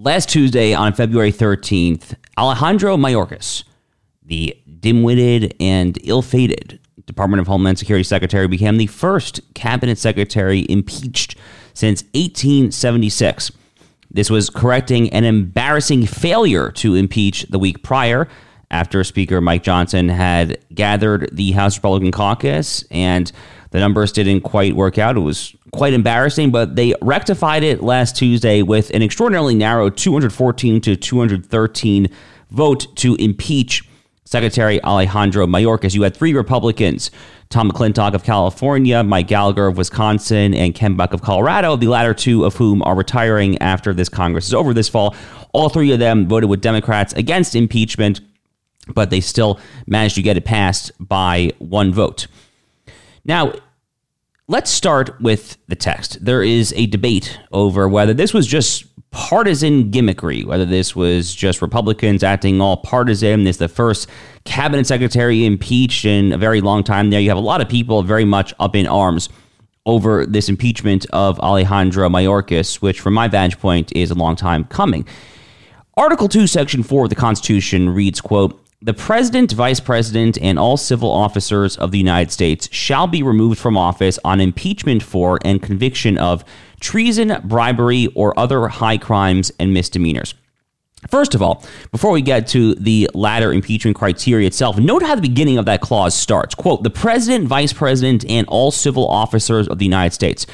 Last Tuesday, on February 13th, Alejandro Mayorkas, the dim witted and ill fated Department of Homeland Security Secretary, became the first cabinet secretary impeached since 1876. This was correcting an embarrassing failure to impeach the week prior after Speaker Mike Johnson had gathered the House Republican caucus and the numbers didn't quite work out. It was quite embarrassing, but they rectified it last Tuesday with an extraordinarily narrow 214 to 213 vote to impeach Secretary Alejandro Mayorkas. You had three Republicans, Tom McClintock of California, Mike Gallagher of Wisconsin, and Ken Buck of Colorado, the latter two of whom are retiring after this Congress is over this fall. All three of them voted with Democrats against impeachment, but they still managed to get it passed by one vote. Now, let's start with the text. There is a debate over whether this was just partisan gimmickry, whether this was just Republicans acting all partisan. This is the first cabinet secretary impeached in a very long time there. You have a lot of people very much up in arms over this impeachment of Alejandro Mayorkas, which, from my vantage point, is a long time coming. Article 2, Section 4 of the Constitution reads, quote, the president, vice president, and all civil officers of the United States shall be removed from office on impeachment for and conviction of treason, bribery, or other high crimes and misdemeanors. First of all, before we get to the latter impeachment criteria itself, note how the beginning of that clause starts. Quote, the president, vice president, and all civil officers of the United States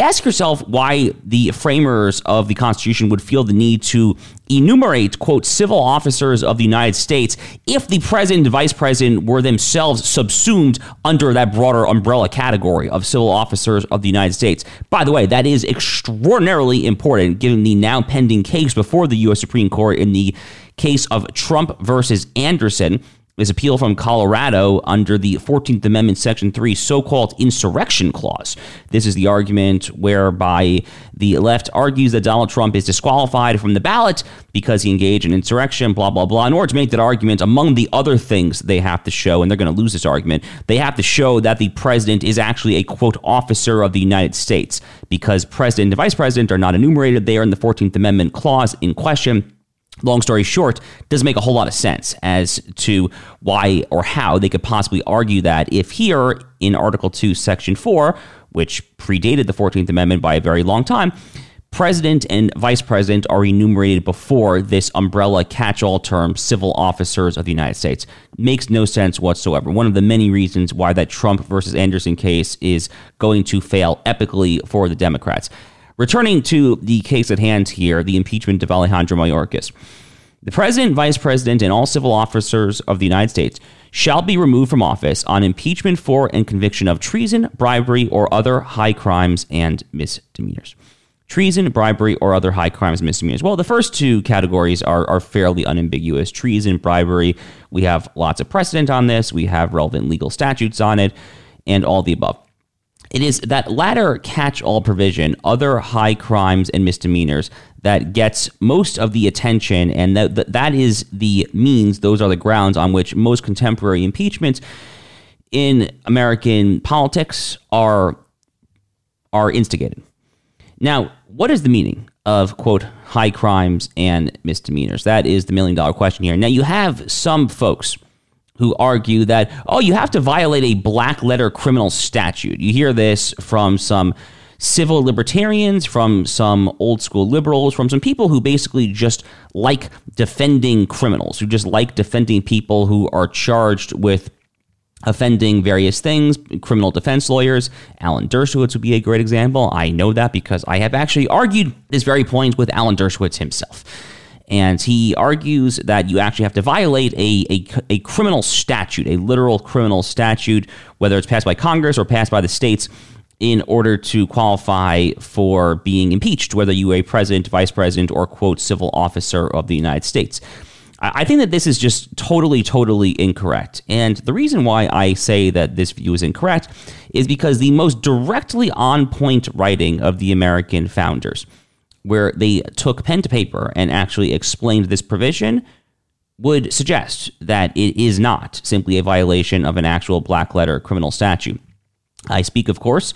ask yourself why the framers of the Constitution would feel the need to enumerate, quote, civil officers of the United States if the president and vice president were themselves subsumed under that broader umbrella category of civil officers of the United States. By the way, that is extraordinarily important given the now pending case before the U.S. Supreme Court in the case of Trump versus Anderson this appeal from Colorado under the 14th Amendment, Section 3, so called insurrection clause. This is the argument whereby the left argues that Donald Trump is disqualified from the ballot because he engaged in insurrection, blah, blah, blah. In order to make that argument, among the other things they have to show, and they're going to lose this argument, they have to show that the president is actually a, quote, officer of the United States because president and vice president are not enumerated there in the 14th Amendment clause in question long story short, doesn't make a whole lot of sense as to why or how they could possibly argue that if here in Article 2, Section 4, which predated the 14th Amendment by a very long time, president and vice president are enumerated before this umbrella catch all term civil officers of the United States. Makes no sense whatsoever. One of the many reasons why that Trump versus Anderson case is going to fail epically for the Democrats. Returning to the case at hand here, the impeachment of Alejandro Mayorkas. The president, vice president, and all civil officers of the United States shall be removed from office on impeachment for and conviction of treason, bribery, or other high crimes and misdemeanors. Treason, bribery, or other high crimes and misdemeanors. Well, the first two categories are, are fairly unambiguous. Treason, bribery, we have lots of precedent on this, we have relevant legal statutes on it, and all the above. It is that latter catch all provision, other high crimes and misdemeanors, that gets most of the attention. And that, that is the means, those are the grounds on which most contemporary impeachments in American politics are, are instigated. Now, what is the meaning of, quote, high crimes and misdemeanors? That is the million dollar question here. Now, you have some folks who argue that, oh, you have to violate a black letter criminal statute. You hear this from some civil libertarians, from some old school liberals, from some people who basically just like defending criminals, who just like defending people who are charged with offending various things, criminal defense lawyers. Alan Dershowitz would be a great example. I know that because I have actually argued this very point with Alan Dershowitz himself. And he argues that you actually have to violate a, a, a, criminal statute, a literal criminal statute, whether it's passed by Congress or passed by the states, in order to qualify for being impeached, whether you are a president, vice president, or, quote, civil officer of the United States. I think that this is just totally, totally incorrect. And the reason why I say that this view is incorrect is because the most directly on point writing of the American founders where they took pen to paper and actually explained this provision would suggest that it is not simply a violation of an actual black letter criminal statute. I speak, of course,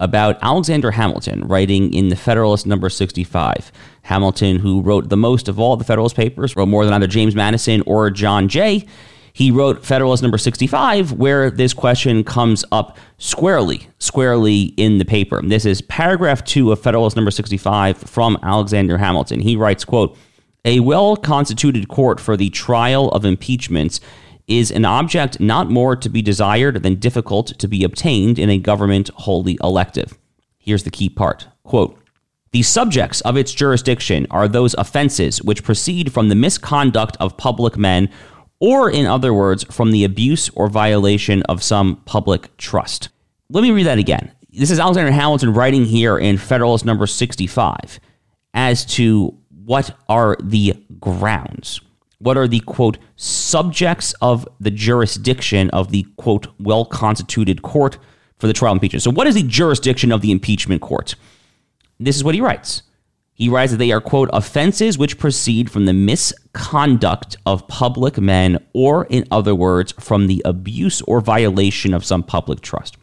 about Alexander Hamilton writing in the Federalist number 65. Hamilton, who wrote the most of all the Federalist Papers, wrote more than either James Madison or John Jay. He wrote Federalist number 65, where this question comes up squarely, squarely in the paper. This is paragraph two of Federalist number 65 from Alexander Hamilton. He writes, quote, a well constituted court for the trial of impeachments is an object not more to be desired than difficult to be obtained in a government wholly elective. Here's the key part quote, the subjects of its jurisdiction are those offenses which proceed from the misconduct of public men or, in other words, from the abuse or violation of some public trust. Let me read that again. This is Alexander Hamilton writing here in Federalist number 65 as to what are the grounds. What are the quote subjects of the jurisdiction of the quote well constituted court for the trial impeachment? So, what is the jurisdiction of the impeachment court? This is what he writes. He writes that they are, quote, offenses which proceed from the misconduct of public men, or in other words, from the abuse or violation of some public trust.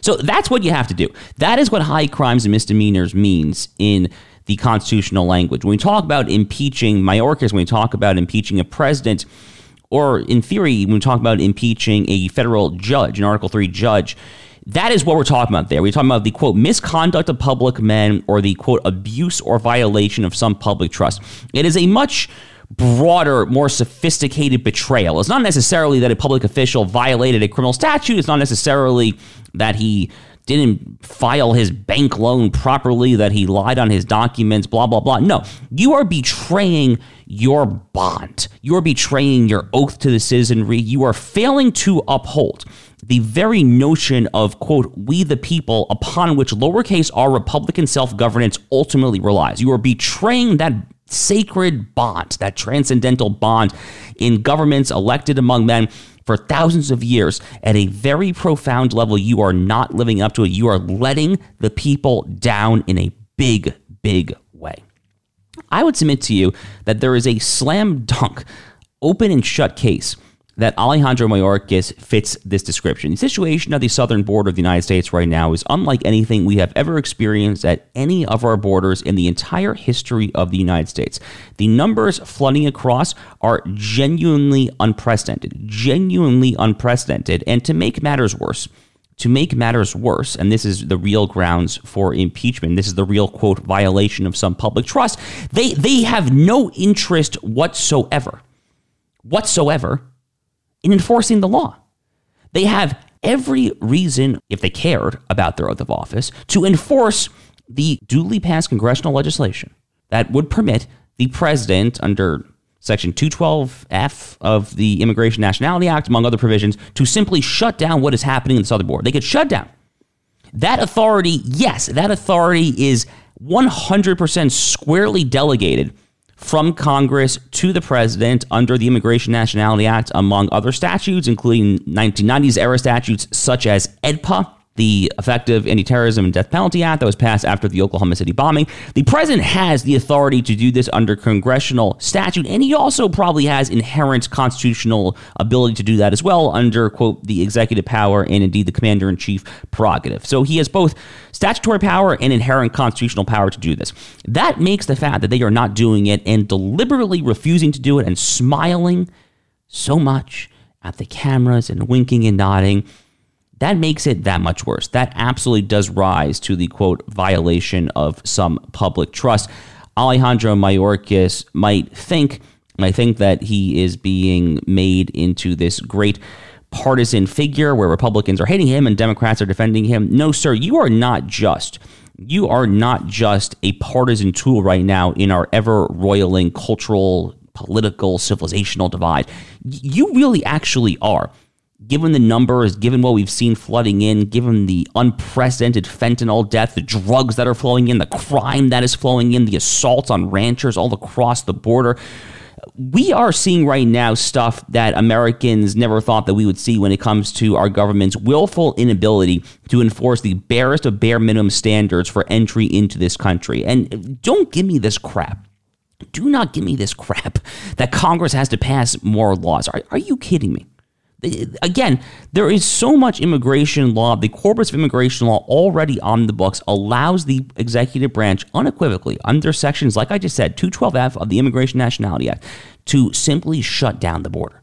So that's what you have to do. That is what high crimes and misdemeanors means in the constitutional language. When we talk about impeaching Mayorkas, when we talk about impeaching a president, or in theory, when we talk about impeaching a federal judge, an Article 3 judge, that is what we're talking about there. We're talking about the quote misconduct of public men or the quote abuse or violation of some public trust. It is a much broader, more sophisticated betrayal. It's not necessarily that a public official violated a criminal statute. It's not necessarily that he didn't file his bank loan properly, that he lied on his documents, blah, blah, blah. No, you are betraying your bond. You are betraying your oath to the citizenry. You are failing to uphold the very notion of, quote, we the people upon which lowercase r Republican self governance ultimately relies. You are betraying that sacred bond, that transcendental bond in governments elected among men for thousands of years at a very profound level. You are not living up to it. You are letting the people down in a big, big way. I would submit to you that there is a slam dunk, open and shut case that Alejandro Mayorkas fits this description. The situation at the southern border of the United States right now is unlike anything we have ever experienced at any of our borders in the entire history of the United States. The numbers flooding across are genuinely unprecedented, genuinely unprecedented. And to make matters worse, to make matters worse, and this is the real grounds for impeachment, this is the real quote violation of some public trust, they they have no interest whatsoever, whatsoever in enforcing the law. They have every reason, if they cared about their oath of office, to enforce the duly passed congressional legislation that would permit the president, under Section 212F of the Immigration Nationality Act, among other provisions, to simply shut down what is happening in the southern border. They could shut down. That authority, yes, that authority is 100% squarely delegated from Congress to the president under the Immigration Nationality Act, among other statutes, including 1990s era statutes such as AEDPA, the Effective Anti-Terrorism and Death Penalty Act that was passed after the Oklahoma City bombing. The president has the authority to do this under congressional statute, and he also probably has inherent constitutional ability to do that as well under, quote, the executive power and indeed the commander in chief prerogative. So he has both statutory power and inherent constitutional power to do this. That makes the fact that they are not doing it and deliberately refusing to do it and smiling so much at the cameras and winking and nodding that makes it that much worse. That absolutely does rise to the quote violation of some public trust. Alejandro Mayorkas might think, I think that he is being made into this great partisan figure where Republicans are hating him and Democrats are defending him. No, sir, you are not just. You are not just a partisan tool right now in our ever roiling cultural, political, civilizational divide. You really actually are given the numbers, given what we've seen flooding in, given the unprecedented fentanyl death, the drugs that are flowing in, the crime that is flowing in, the assaults on ranchers all across the border. We are seeing right now stuff that Americans never thought that we would see when it comes to our government's willful inability to enforce the barest of bare minimum standards for entry into this country. And don't give me this crap. Do not give me this crap that Congress has to pass more laws. Are, are you kidding me? Again, there is so much immigration law. The corpus of immigration law already on the books allows the executive branch unequivocally, under sections, like I just said, 212F of the Immigration Nationality Act, to simply shut down the border.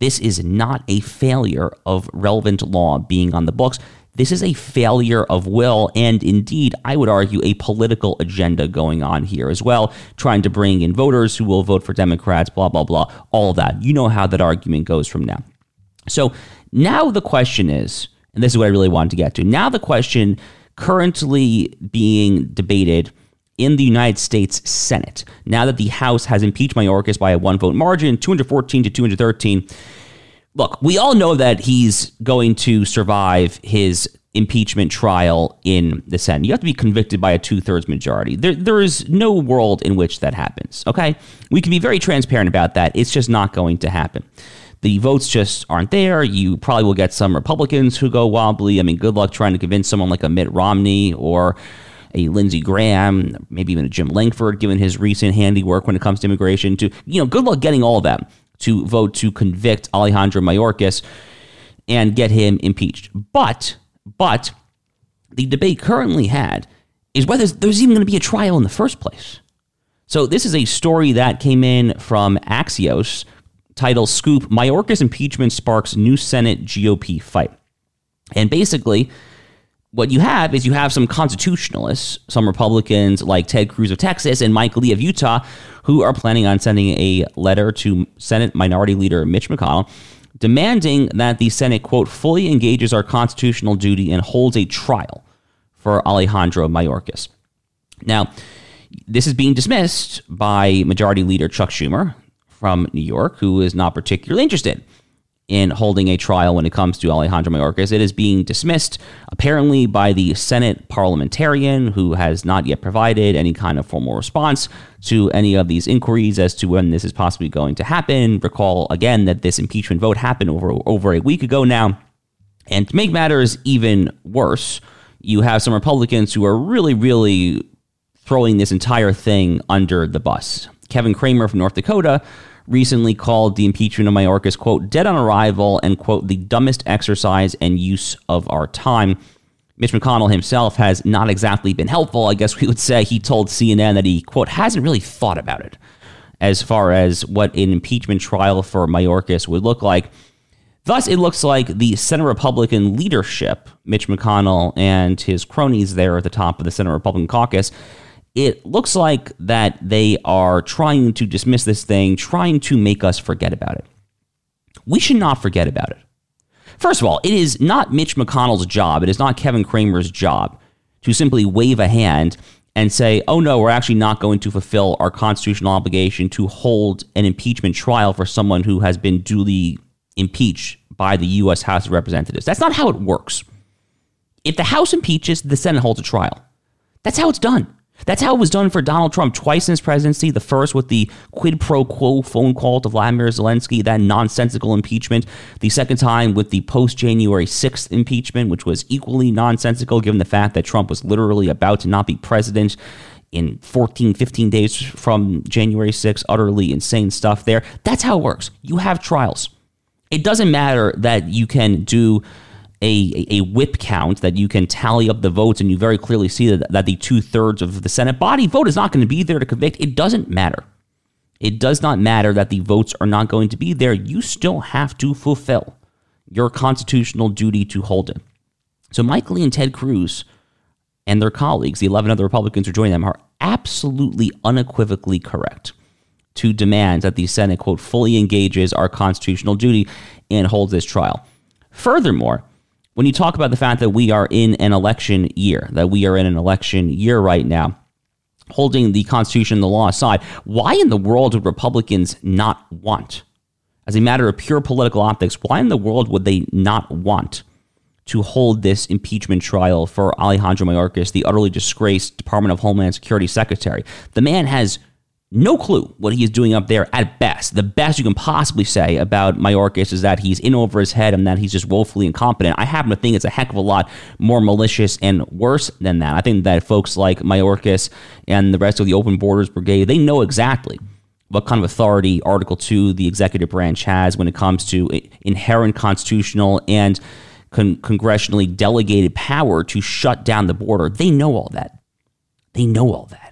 This is not a failure of relevant law being on the books. This is a failure of will, and indeed, I would argue, a political agenda going on here as well, trying to bring in voters who will vote for Democrats, blah, blah, blah, all that. You know how that argument goes from now. So now the question is, and this is what I really wanted to get to. Now the question currently being debated in the United States Senate, now that the House has impeached Mayorkas by a one vote margin, 214 to 213. Look, we all know that he's going to survive his impeachment trial in the Senate. You have to be convicted by a two thirds majority. There, there is no world in which that happens. Okay, we can be very transparent about that. It's just not going to happen. The votes just aren't there. You probably will get some Republicans who go wobbly. I mean, good luck trying to convince someone like a Mitt Romney or a Lindsey Graham, maybe even a Jim Lankford, given his recent handiwork when it comes to immigration. To you know, good luck getting all of them to vote to convict Alejandro Mayorkas and get him impeached. But but the debate currently had is whether there's even going to be a trial in the first place. So this is a story that came in from Axios title Scoop Mayorkas impeachment sparks new Senate GOP fight. And basically, what you have is you have some constitutionalists, some Republicans like Ted Cruz of Texas and Mike Lee of Utah, who are planning on sending a letter to Senate Minority Leader Mitch McConnell demanding that the Senate, quote, fully engages our constitutional duty and holds a trial for Alejandro Mayorkas. Now, this is being dismissed by Majority Leader Chuck Schumer, from New York who is not particularly interested in holding a trial when it comes to Alejandro Mayorkas. It is being dismissed apparently by the Senate parliamentarian who has not yet provided any kind of formal response to any of these inquiries as to when this is possibly going to happen. Recall again that this impeachment vote happened over over a week ago now. And to make matters even worse, you have some Republicans who are really, really throwing this entire thing under the bus. Kevin Cramer from North Dakota recently called the impeachment of Mayorkas, quote, dead on arrival and, quote, the dumbest exercise and use of our time. Mitch McConnell himself has not exactly been helpful. I guess we would say he told CNN that he, quote, hasn't really thought about it as far as what an impeachment trial for Mayorkas would look like. Thus, it looks like the Senate Republican leadership, Mitch McConnell and his cronies there at the top of the Senate Republican caucus, it looks like that they are trying to dismiss this thing, trying to make us forget about it. We should not forget about it. First of all, it is not Mitch McConnell's job, it is not Kevin Cramer's job to simply wave a hand and say, oh no, we're actually not going to fulfill our constitutional obligation to hold an impeachment trial for someone who has been duly impeached by the U.S. House of Representatives. That's not how it works. If the House impeaches, the Senate holds a trial. That's how it's done. That's how it was done for Donald Trump twice in his presidency. The first with the quid pro quo phone call to Vladimir Zelensky, that nonsensical impeachment. The second time with the post January 6th impeachment, which was equally nonsensical given the fact that Trump was literally about to not be president in 14, 15 days from January 6th. Utterly insane stuff there. That's how it works. You have trials. It doesn't matter that you can do a, a whip count that you can tally up the votes and you very clearly see that, that the two thirds of the Senate body vote is not going to be there to convict, it doesn't matter. It does not matter that the votes are not going to be there. You still have to fulfill your constitutional duty to hold it. So Mike Lee and Ted Cruz and their colleagues, the 11 other Republicans who join them, are absolutely unequivocally correct to demand that the Senate, quote, fully engages our constitutional duty and holds this trial. Furthermore, when you talk about the fact that we are in an election year, that we are in an election year right now, holding the Constitution and the law aside, why in the world would Republicans not want, as a matter of pure political optics, why in the world would they not want to hold this impeachment trial for Alejandro Mayorkas, the utterly disgraced Department of Homeland Security Secretary? The man has no clue what he is doing up there at best. The best you can possibly say about Mayorkas is that he's in over his head and that he's just woefully incompetent. I happen to think it's a heck of a lot more malicious and worse than that. I think that folks like Mayorkas and the rest of the Open Borders Brigade, they know exactly what kind of authority Article 2 the executive branch has when it comes to inherent constitutional and con- congressionally delegated power to shut down the border. They know all that. They know all that.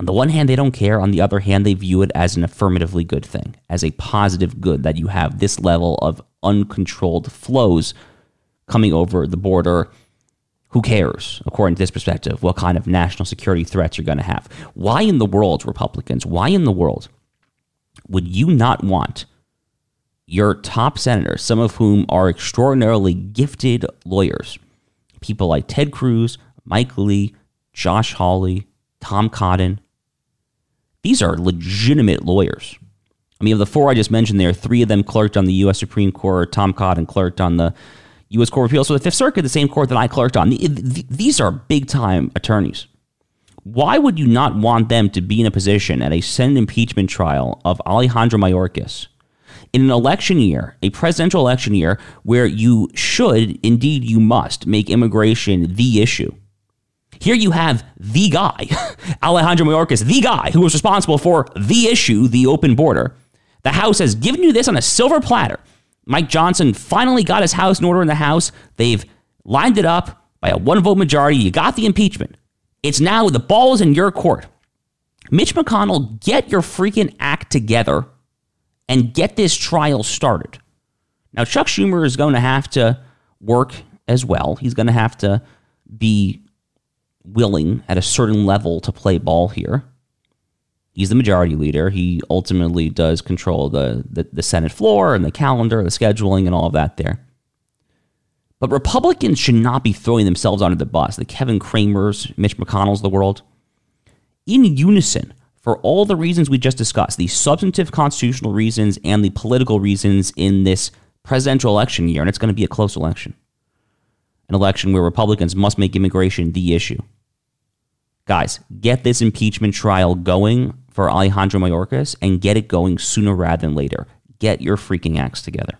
On the one hand, they don't care. On the other hand, they view it as an affirmatively good thing, as a positive good that you have this level of uncontrolled flows coming over the border. Who cares, according to this perspective, what kind of national security threats you're going to have? Why in the world, Republicans, why in the world would you not want your top senators, some of whom are extraordinarily gifted lawyers, people like Ted Cruz, Mike Lee, Josh Hawley, Tom Cotton, these are legitimate lawyers. I mean, of the four I just mentioned there, three of them clerked on the U.S. Supreme Court. Tom Cotton clerked on the U.S. Court of Appeals. So the Fifth Circuit, the same court that I clerked on. These are big time attorneys. Why would you not want them to be in a position at a Senate impeachment trial of Alejandro Mayorkas in an election year, a presidential election year, where you should, indeed, you must make immigration the issue? Here you have the guy, Alejandro Mayorkas, the guy who was responsible for the issue, the open border. The House has given you this on a silver platter. Mike Johnson finally got his house in order in the House. They've lined it up by a one vote majority. You got the impeachment. It's now the ball is in your court. Mitch McConnell, get your freaking act together and get this trial started. Now, Chuck Schumer is going to have to work as well. He's going to have to be willing at a certain level to play ball here. He's the majority leader. He ultimately does control the, the, the Senate floor and the calendar, the scheduling, and all of that there. But Republicans should not be throwing themselves under the bus, the Kevin Cramers, Mitch McConnell's the world. In unison, for all the reasons we just discussed, the substantive constitutional reasons and the political reasons in this presidential election year, and it's going to be a close election an election where Republicans must make immigration the issue. Guys, get this impeachment trial going for Alejandro Mayorkas and get it going sooner rather than later. Get your freaking acts together.